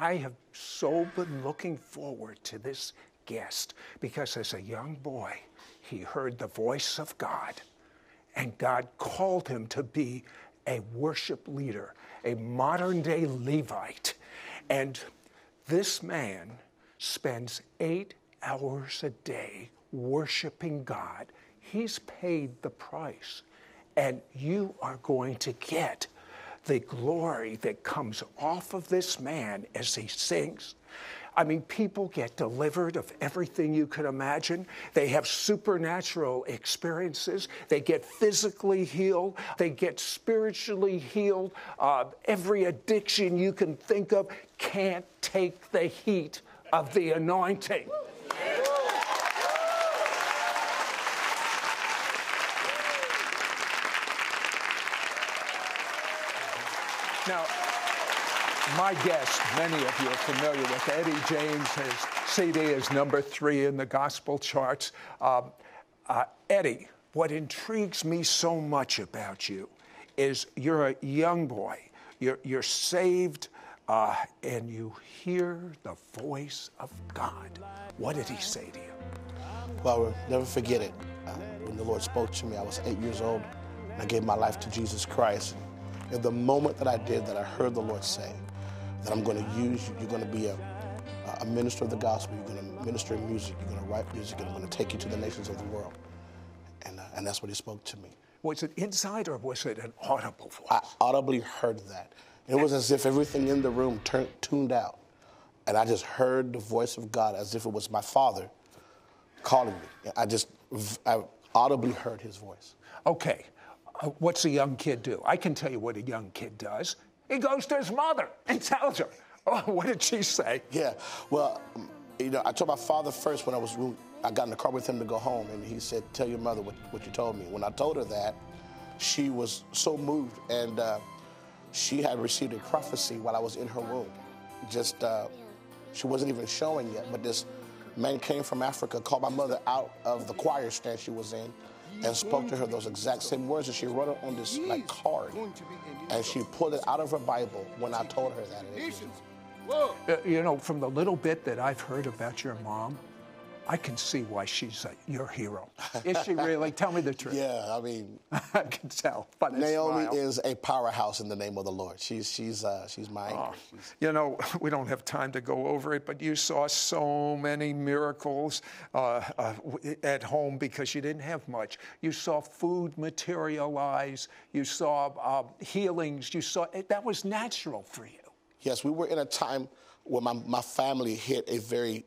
I have so been looking forward to this guest because as a young boy, he heard the voice of God and God called him to be a worship leader, a modern day Levite. And this man spends eight hours a day worshiping God. He's paid the price. And you are going to get the glory that comes off of this man as he sings. I mean, people get delivered of everything you could imagine. They have supernatural experiences. They get physically healed. They get spiritually healed. Uh, every addiction you can think of can't take the heat of the anointing. Now, my guest, many of you are familiar with Eddie James. His CD is number three in the gospel charts. Um, uh, Eddie, what intrigues me so much about you is you're a young boy, you're, you're saved, uh, and you hear the voice of God. What did he say to you? Well, I will never forget it. Uh, when the Lord spoke to me, I was eight years old, and I gave my life to Jesus Christ. In the moment that I did that, I heard the Lord say that I'm going to use you. You're going to be a, a minister of the gospel. You're going to minister in music. You're going to write music, and I'm going to take you to the nations of the world. And, uh, and that's what He spoke to me. Was it inside or was it an audible voice? I audibly heard that. It was as if everything in the room turned, tuned out. And I just heard the voice of God as if it was my father calling me. I just I audibly heard his voice. Okay, what's a young kid do? I can tell you what a young kid does. He goes to his mother and tells her. Oh, what did she say? Yeah, well, you know, I told my father first when I was, I got in the car with him to go home, and he said, "Tell your mother what, what you told me." When I told her that, she was so moved, and uh, she had received a prophecy while I was in her womb. Just, uh, she wasn't even showing yet, but this man came from Africa, called my mother out of the choir stand she was in, and spoke to her those exact same words, and she wrote it on this like card, and she pulled it out of her Bible when I told her that. Uh, you know, from the little bit that I've heard about your mom, I can see why she's a, your hero. Is she really? Tell me the truth. Yeah, I mean, I can tell. The Naomi smile. is a powerhouse in the name of the Lord. She's she's uh, she's my. Oh, you know, we don't have time to go over it, but you saw so many miracles uh, uh, at home because you didn't have much. You saw food materialize. You saw uh, healings. You saw that was natural for you. Yes, we were in a time when my, my family hit a very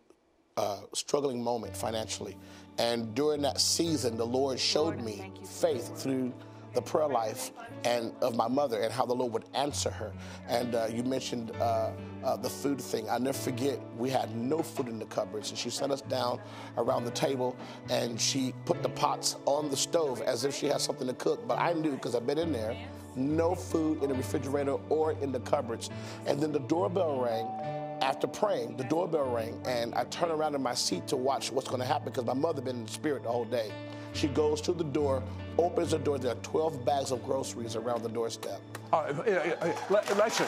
uh, struggling moment financially. And during that season, the Lord showed me faith through the prayer life and of my mother and how the Lord would answer her. And uh, you mentioned uh, uh, the food thing. I never forget, we had no food in the cupboards, and she sat us down around the table and she put the pots on the stove as if she had something to cook. But I knew because I've been in there, no food in the refrigerator or in the cupboards. And then the doorbell rang after praying, the doorbell rang, and I turn around in my seat to watch what's going to happen because my mother been in the spirit the whole day. She goes to the door, opens the door. There are 12 bags of groceries around the doorstep. Uh, li- listen,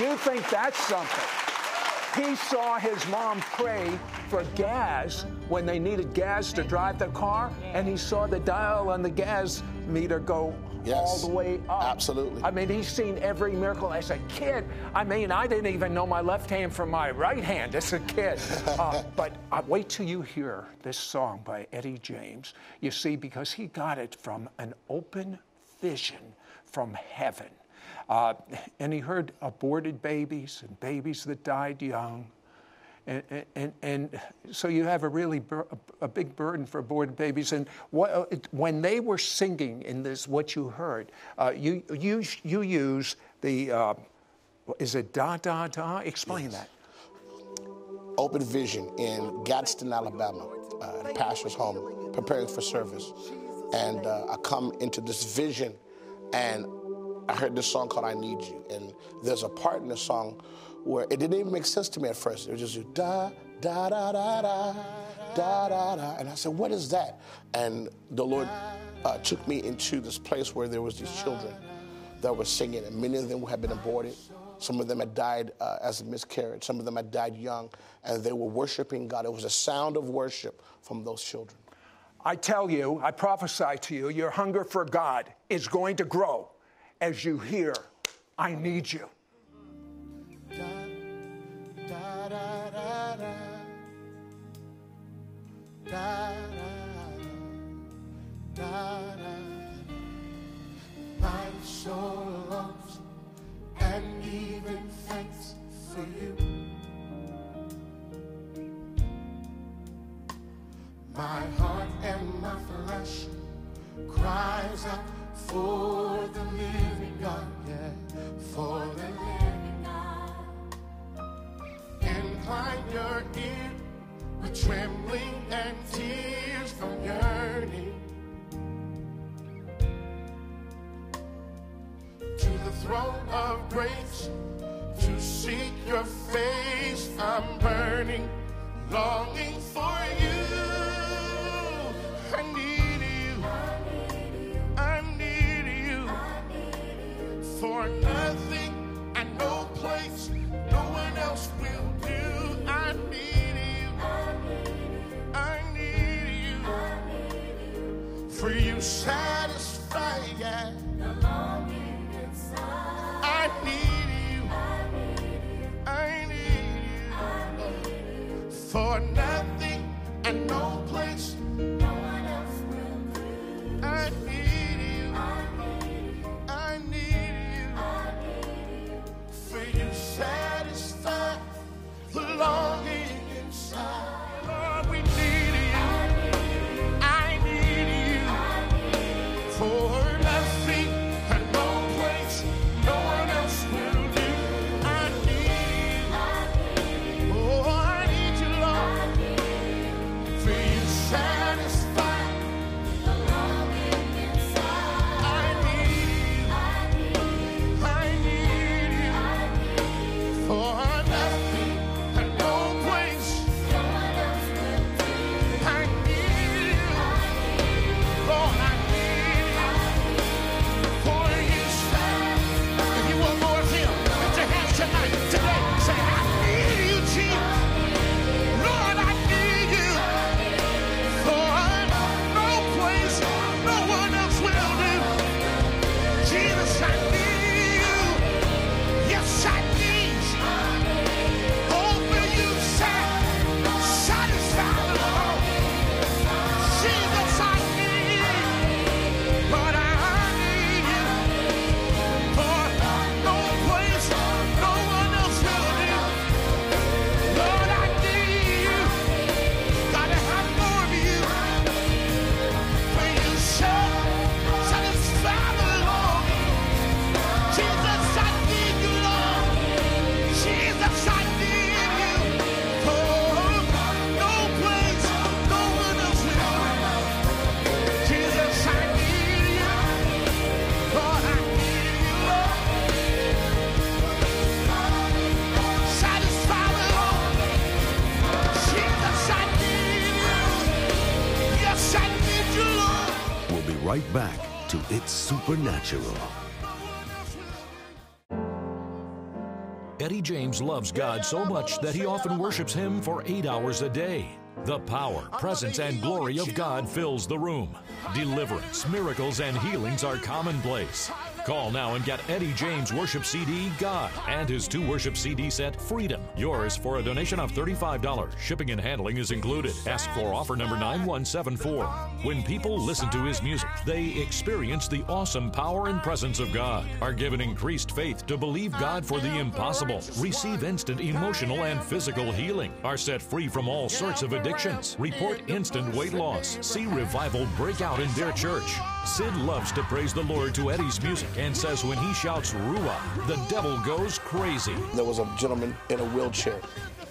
you think that's something. He saw his mom pray for gas when they needed gas to drive the car, and he saw the dial on the gas me to go Yes. all the way up. Absolutely. I mean, he's seen every miracle as a kid. I mean, I didn't even know my left hand from my right hand as a kid. Uh, but uh, wait till you hear this song by Eddie James. You see, because he got it from an open vision from heaven. Uh, and he heard aborted babies and babies that died young. And, and, and so you have a really bur- a big burden for aborted babies. And what, when they were singing in this, what you heard, uh, you, you, you use the, uh, is it da da da? Explain that. Open Vision in Gadsden, Alabama, uh, a pastor's home, preparing for service. And uh, I come into this vision, and I heard this song called I Need You. And there's a part in the song where it didn't even make sense to me at first. It was just da, da, da, da, da, da, da, da. And I said, What is that? And the Lord uh, took me into this place where there was these children that were singing, and many of them had been aborted. Some of them had died uh, as a miscarriage. Some of them had died young, and they were worshiping God. It was a sound of worship from those children. I tell you, I prophesy to you, your hunger for God is going to grow as you hear, I need you. Supernatural. Eddie James loves God so much that he often worships Him for eight hours a day. The power, presence, and glory of God fills the room. Deliverance, miracles, and healings are commonplace. Call now and get Eddie James Worship CD God and his two worship CD set Freedom. Yours for a donation of $35. Shipping and handling is included. Ask for offer number 9174. When people listen to his music, they experience the awesome power and presence of God, are given increased faith to believe God for the impossible, receive instant emotional and physical healing, are set free from all sorts of addictions, report instant weight loss, see revival break out in their church. Sid loves to praise the Lord to Eddie's music and says when he shouts Ruah, the devil goes crazy. There was a gentleman in a wheelchair,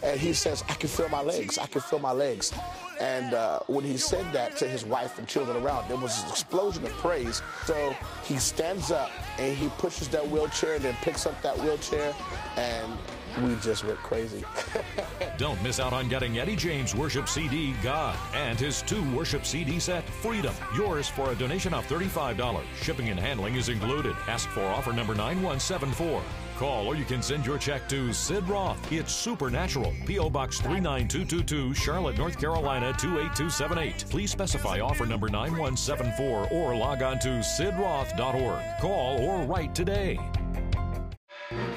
and he says, I can feel my legs, I can feel my legs. And uh, when he said that to his wife and children around, there was an explosion of praise. So he stands up and he pushes that wheelchair and then picks up that wheelchair and we just went crazy. Don't miss out on getting Eddie James Worship CD God and his two worship CD set Freedom. Yours for a donation of $35. Shipping and handling is included. Ask for offer number 9174. Call or you can send your check to Sid Roth. It's Supernatural. P.O. Box 39222, Charlotte, North Carolina 28278. Please specify offer number 9174 or log on to sidroth.org. Call or write today.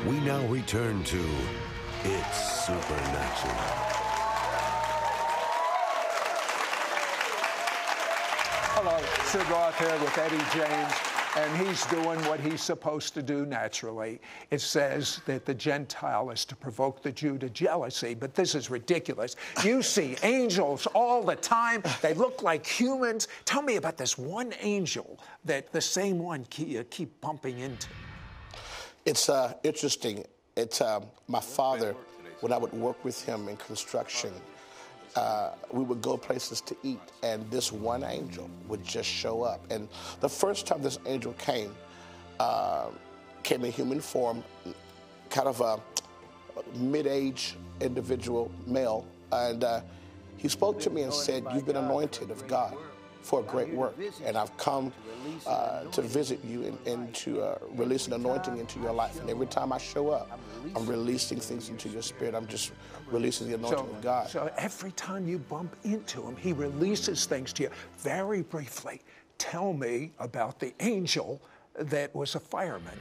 We now return to It's Supernatural. Hello, Sid Roth here with Eddie James, and he's doing what he's supposed to do naturally. It says that the Gentile is to provoke the Jew to jealousy, but this is ridiculous. You see angels all the time, they look like humans. Tell me about this one angel that the same one keep, bumping into. It's uh, interesting. It's uh, my father, when I would work with him in construction, uh, we would go places to eat, and this one angel would just show up. And the first time this angel came, uh, came in human form, kind of a mid-age individual male, and uh, he spoke to me and said, "You've been anointed of God." For a great work. And I've come uh, to visit you and, and to uh, release an anointing into your life. And every time I show up, I'm releasing things into your spirit. I'm just releasing the anointing So, of God. so every time you bump into him, he releases things to you. Very briefly, tell me about the angel that was a fireman.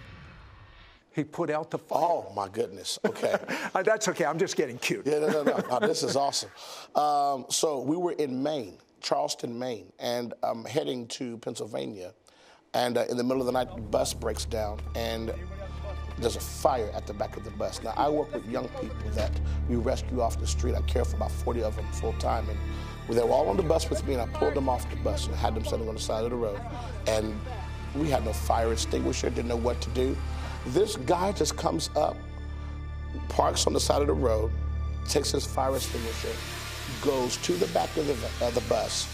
He put out the fire. oh my goodness. Okay. Uh, That's okay. I'm just getting cute. Yeah, no, no, no. no this is awesome. Um, so we were in Maine, Charleston, Maine, and I'm heading to Pennsylvania. And uh, in the middle of the night, the bus breaks down, and there's a fire at the back of the bus. Now, I work with young people that we rescue off the street. I care for about 40 of them full time. And they were all on the bus with me, and I pulled them off the bus and had them sitting on the side of the road. And we had no fire extinguisher, didn't know what to do. This guy just comes up, parks on the side of the road, takes his fire extinguisher, goes to the back of the, of the bus,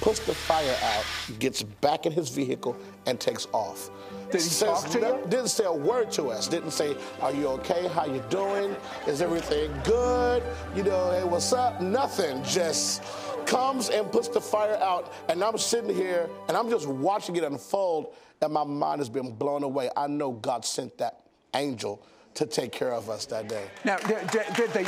puts the fire out, gets back in his vehicle, and takes off. Did he Says talk to no- you? Didn't say a word to us. Didn't say, "Are you okay? How you doing? Is everything good? You know, hey, what's up?" Nothing. Just comes and puts the fire out, and I'm sitting here and I'm just watching it unfold, and my mind has been blown away. I know God sent that angel to take care of us that day. Now, did, did, did they?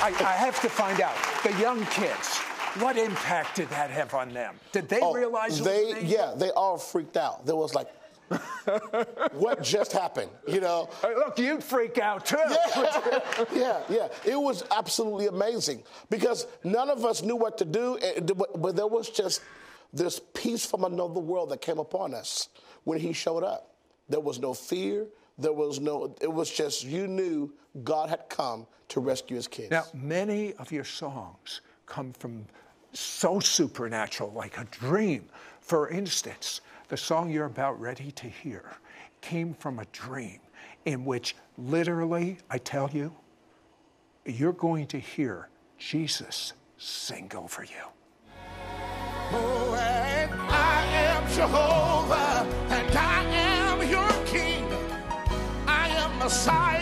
I, I have to find out. The young kids. What impact did that have on them? Did they Oh, realize? was they yeah they all freaked out. There was like, what just happened? You know. Hey, Look, you'd freak out too. Yeah, yeah, yeah. It was absolutely amazing because none of us knew what to do, eh, but but there was just this peace from another world that came upon us when he showed up. There was no fear. There was no. It was just you knew God had come to rescue His kids. Now, many of your songs come from so supernatural, like a dream. For instance, the song you're about ready to hear came from a dream in which literally, I tell you, you're going to hear Jesus sing over you. Oh, and I am Jehovah, and I am Messiah,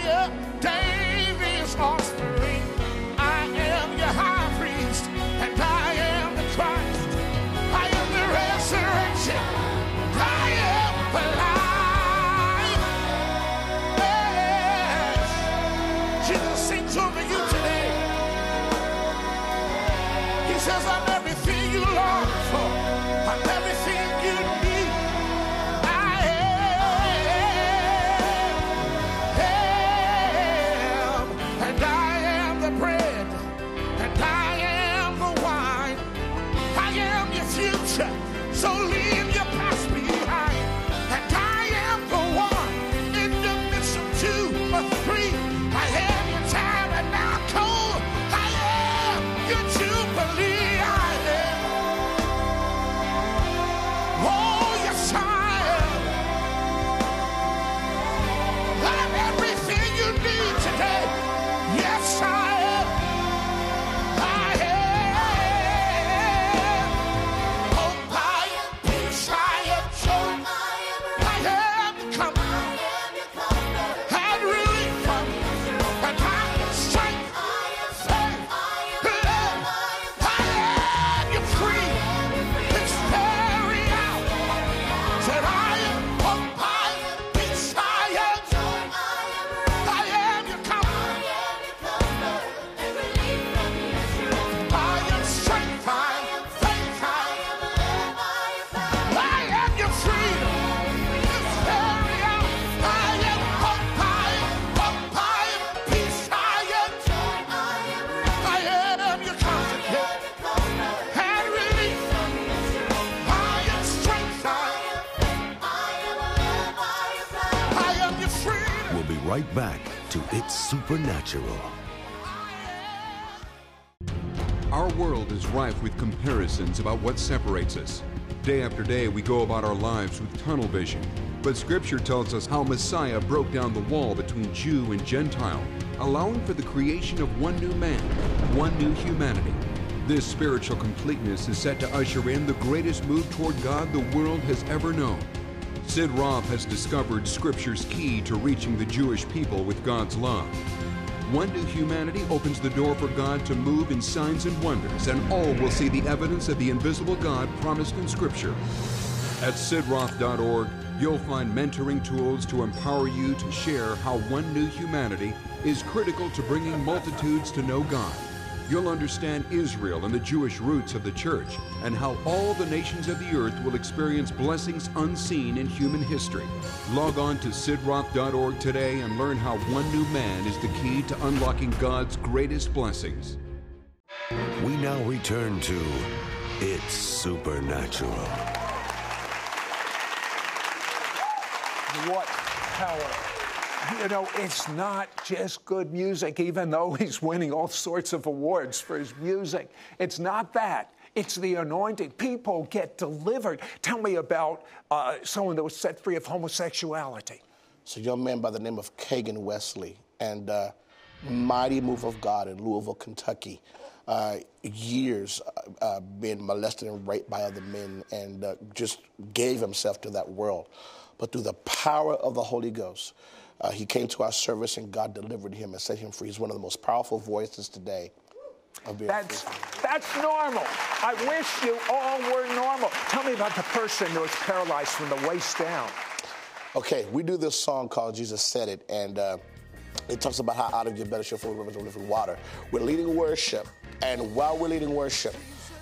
right back to It's Supernatural. Our world is rife with comparisons about what separates us. Day after day, we go about our lives with tunnel vision. But Scripture tells us how Messiah broke down the wall between Jew and Gentile, allowing for the creation of one new man, one new humanity. This spiritual completeness is set to usher in the greatest move toward God the world has ever known. Sid Roth has discovered Scripture's key to reaching the Jewish people with God's love. One New Humanity opens the door for God to move in signs and wonders, and all will see the evidence of the invisible God promised in Scripture. At sidroth.org, you'll find mentoring tools to empower you to share how One New Humanity is critical to bringing multitudes to know God. You'll understand Israel and the Jewish roots of the church, and how all the nations of the earth will experience blessings unseen in human history. Log on to sidroth.org today and learn how one new man is the key to unlocking God's greatest blessings. We now return to It's Supernatural. What power. You know, it's not just good music, even though he's winning all sorts of awards for his music. It's not that. It's the anointing. People get delivered. Tell me about uh, someone that was set free of homosexuality. It's a young man by the name of Kagan Wesley, and uh, mighty move of God in Louisville, Kentucky. Uh, years uh, uh, being molested and raped by other men, and uh, just gave himself to that world. But through the power of the Holy Ghost, uh, he came to our service, and God delivered him and set him free. He's one of the most powerful voices today. That's, that's normal. I wish you all were normal. Tell me about the person who was paralyzed from the waist down. Okay, we do this song called Jesus Said It, and uh, it talks about how out of your belly shall flow rivers of living water. We're leading worship, and while we're leading worship,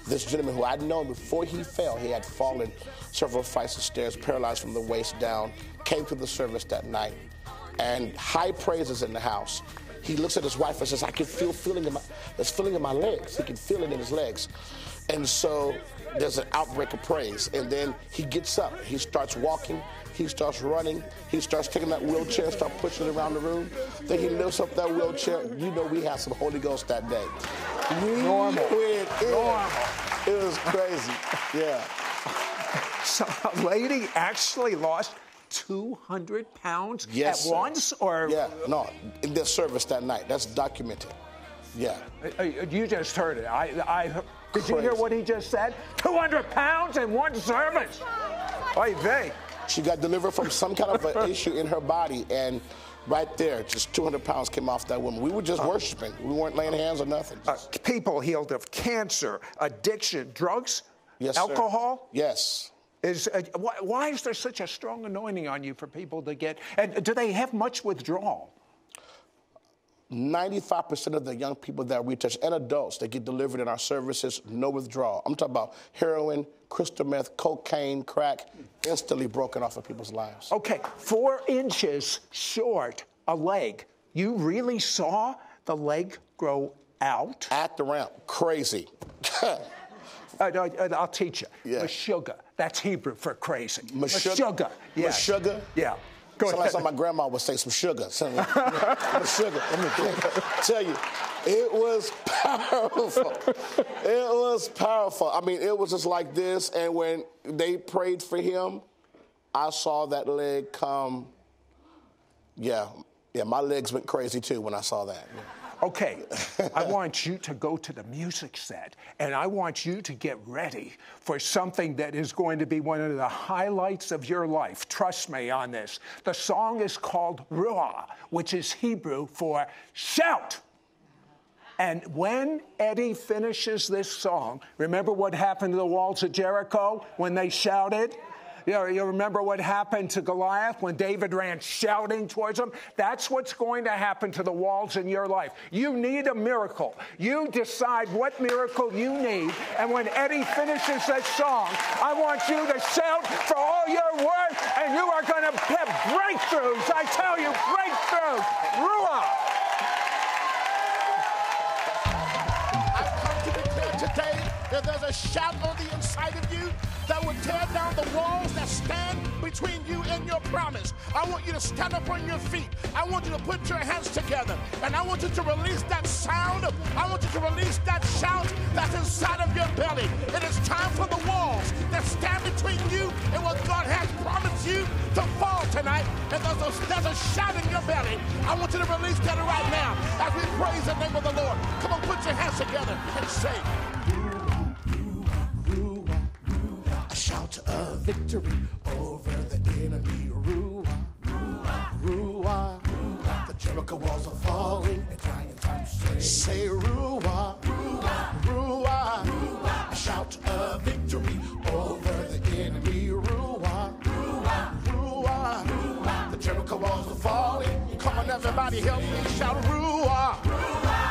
this gentleman who I'd known before he fell, he had fallen several flights of stairs, paralyzed from the waist down, came to the service that night, and high praises in the house. He looks at his wife and says, I can feel feeling in my, there's feeling in my legs. He can feel it in his legs. And so there's an outbreak of praise. And then he gets up, he starts walking, he starts running, he starts taking that wheelchair, start pushing it around the room. Then he lifts up that wheelchair. You know we had some Holy Ghost that day. We Normal. in. Normal. It was crazy. Yeah. So a lady actually lost 200 pounds Yes. at sir. once? Or Yeah, no, in their service that night. That's documented. Yeah. Uh, You just heard it. I, I, did you hear what he just said? 200 pounds in one service. Oy vey. She got delivered from some kind of an issue in her body, and right there, just 200 pounds came off that woman. We were just worshiping. We weren't laying hands or nothing. Uh, people healed of cancer, addiction, drugs, yes, sir. alcohol. Yes. Is uh, why, why is there such a strong anointing on you for people to get? And do they have much withdrawal? 95% of the young people that we touch and adults that get delivered in our services, no withdrawal. I'm talking about heroin, crystal meth, cocaine, crack, instantly broken off of people's lives. Okay, four inches short a leg. You really saw the leg grow out? At the ramp, crazy. Uh, uh, I'll teach you. Yeah. Meshuggah. That's Hebrew for crazy. Mashug- Meshuggah. Yeah. Meshuggah? Yeah. Go Sound ahead. like my grandma would say, some sugar. Some, some sugar. Let me tell you, it was powerful. It was powerful. I mean, it was just like this. And when they prayed for him, I saw that leg come. Yeah, yeah, my legs went crazy too when I saw that. Okay, I want you to go to the music set and I want you to get ready for something that is going to be one of the highlights of your life. Trust me on this. The song is called Ruah, which is Hebrew for shout. And when Eddie finishes this song, remember what happened to the walls of Jericho when they shouted? You, know, you remember what happened to Goliath when David ran shouting towards him? That's what's going to happen to the walls in your life. You need a miracle. You decide what miracle you need. And when Eddie finishes that song, I want you to shout for all your worth, and you are going to have breakthroughs. I tell you, breakthroughs. Ruah. Today If there's a shout on the inside of you that will tear down the walls that between you and your promise, I want you to stand up on your feet. I want you to put your hands together. And I want you to release that sound. I want you to release that shout that's inside of your belly. It is time for the walls that stand between you and what God has promised you to fall tonight. And there's a, there's a shout in your belly. I want you to release that right now as we praise the name of the Lord. Come on, put your hands together and say, a shout of victory over the enemy. Ruah, Ruah, Ruah. The Jericho walls are falling and giant times say, say Ruah, Ruah, Ruah. A shout of victory over the enemy. Ruah, Ruah, Ruah. The Jericho walls are falling. Come on, everybody, help me shout Ruah, Ruah.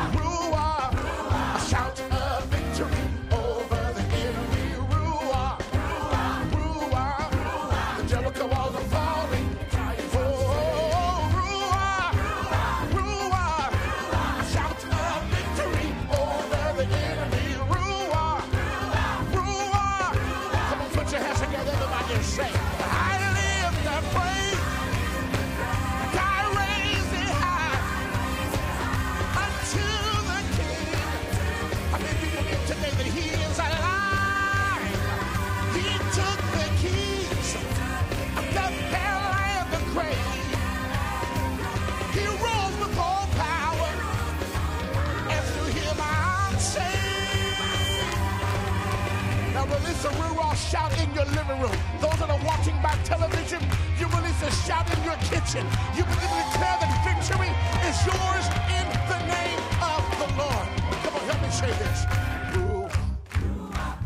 A shout in your kitchen. You can declare that victory is yours in the name of the Lord. Come on, help me say this. Ruah,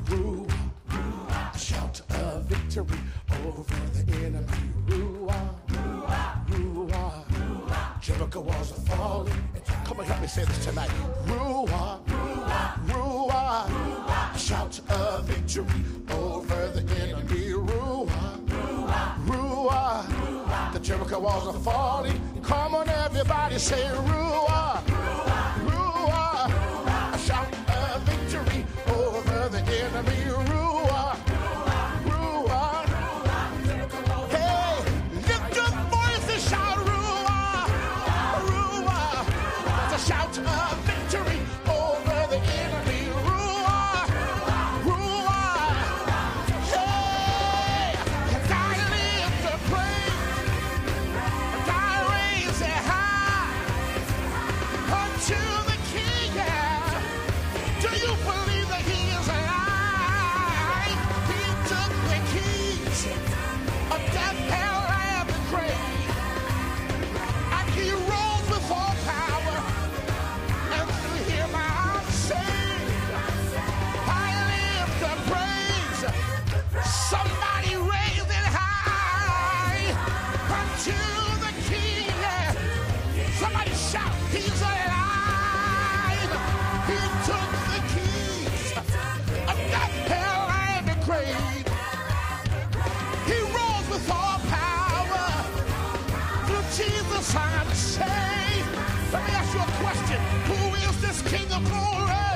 Ruah, a shout of victory over the enemy. Ruah, Ruah, Jericho walls are falling. Come on, help me say this tonight. Ruah, Ruah, a shout of victory over the enemy. Jericho walls are falling. Come on, everybody, say Ruah, Ruah, a shout of victory over the enemy. I'm saved. Let me ask you a question. Who is this King of glory?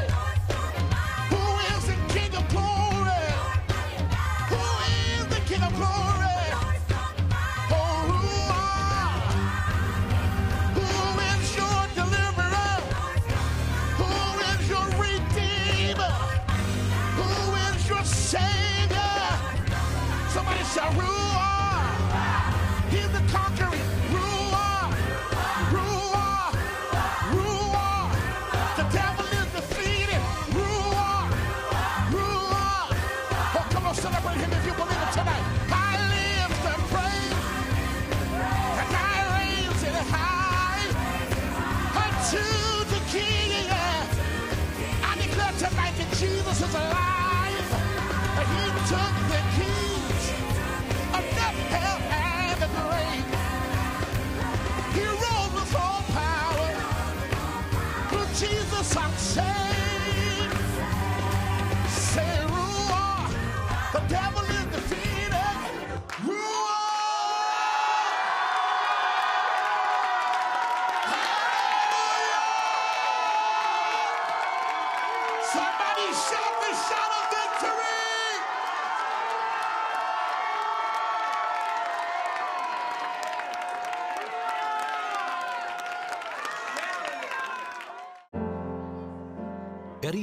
And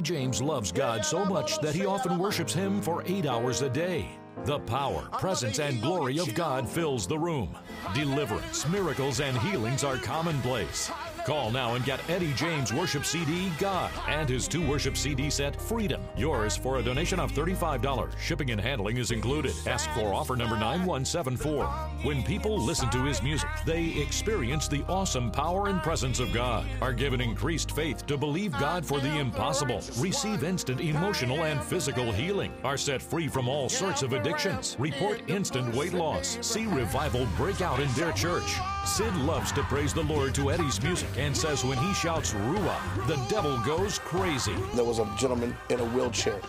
James loves God so much that he often worships Him for eight hours a day. The power, presence, and glory of God fills the room. Deliverance, miracles, and healings are commonplace. Call now and get Eddie James worship CD God and his two worship CD set Freedom. Yours for a donation of $35. Shipping and handling is included. Ask for offer number 9174. When people listen to his music, they experience the awesome power and presence of God, are given increased faith to believe God for the impossible, receive instant emotional and physical healing, are set free from all sorts of addictions, report instant weight loss, see revival break out in their church. Sid loves to praise the Lord to Eddie's music and says when he shouts Ruah, the devil goes crazy. There was a gentleman in a wheelchair,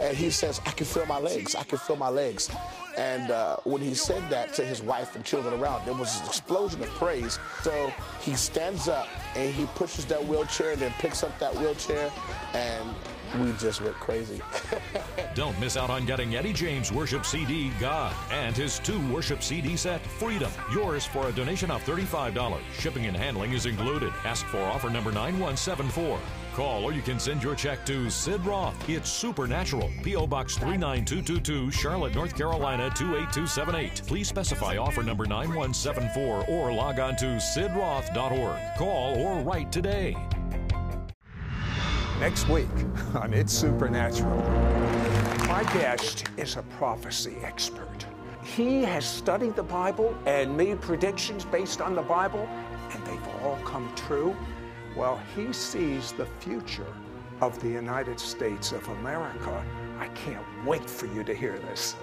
and he says, I can feel my legs. I can feel my legs. And uh, when he said that to his wife and children around, there was an explosion of praise. So he stands up and he pushes that wheelchair and then picks up that wheelchair, and we just went crazy. Don't miss out on getting Eddie James Worship CD God and his two worship CD set Freedom. Yours for a donation of $35. Shipping and handling is included. Ask for offer number 9174. Call or you can send your check to Sid Roth. It's Supernatural. P.O. Box 39222, Charlotte, North Carolina 28278. Please specify offer number 9174 or log on to sidroth.org. Call or write today next week on It's Supernatural. My guest is a prophecy expert. He has studied the Bible and made predictions based on the Bible, and they've all come true. Well, he sees the future of the United States of America. I can't wait for you to hear this.